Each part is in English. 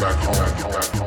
back home.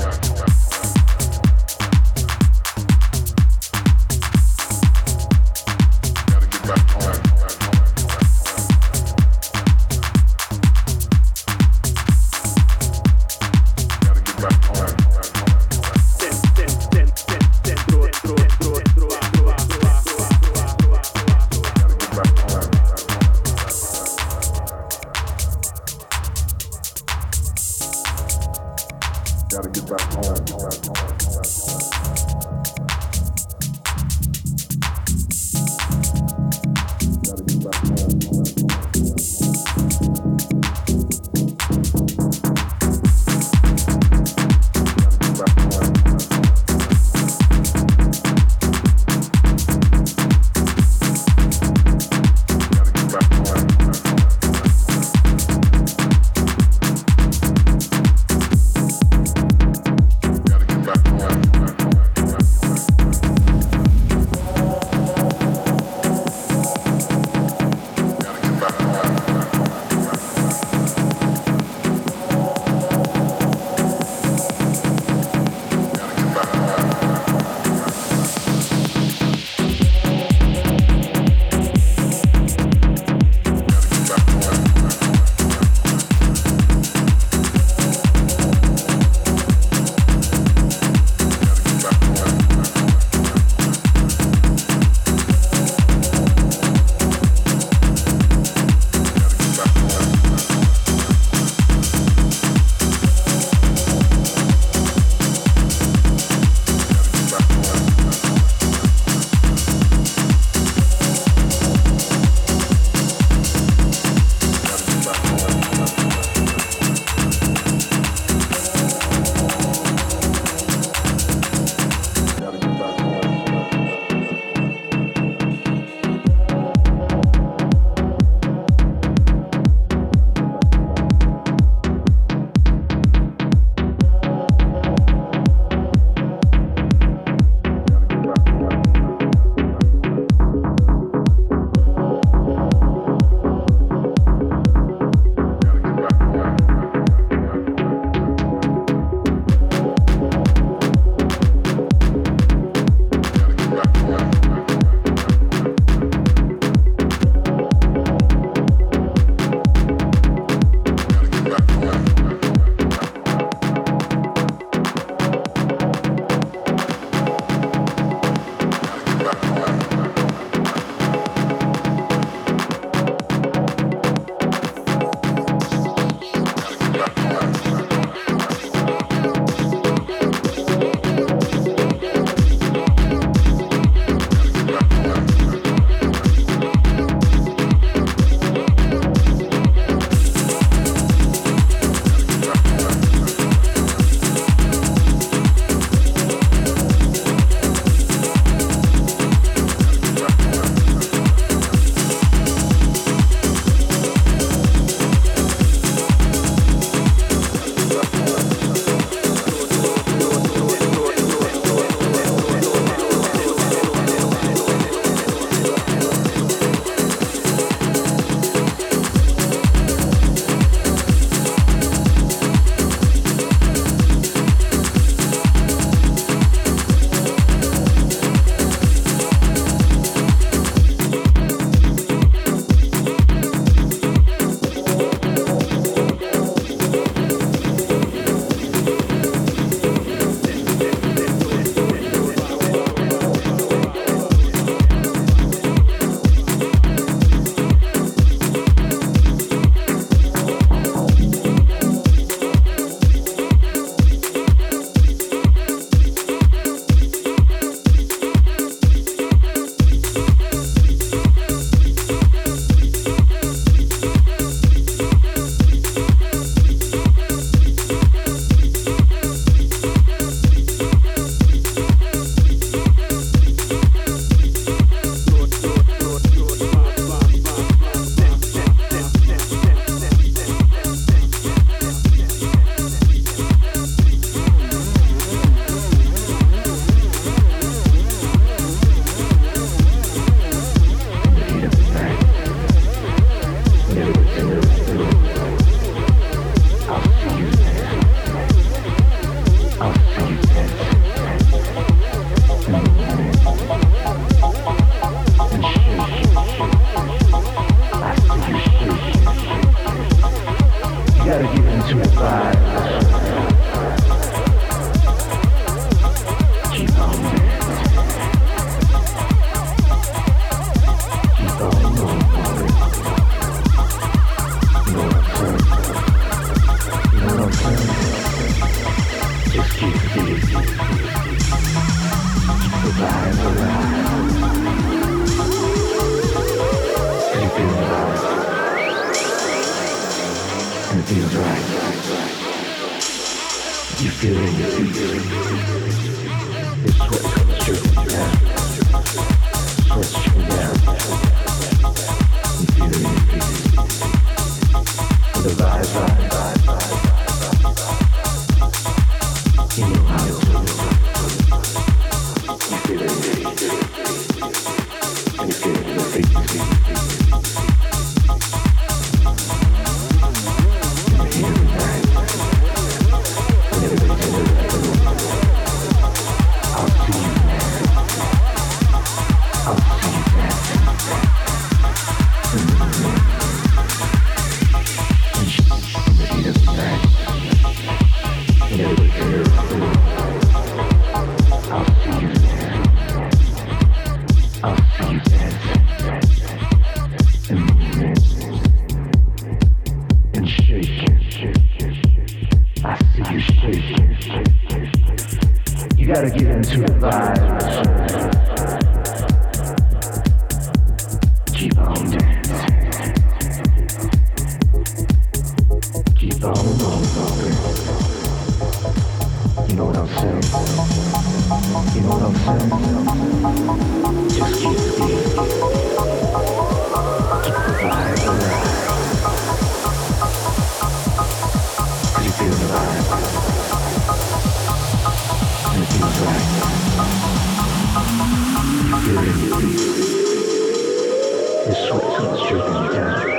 The sweat comes dripping down.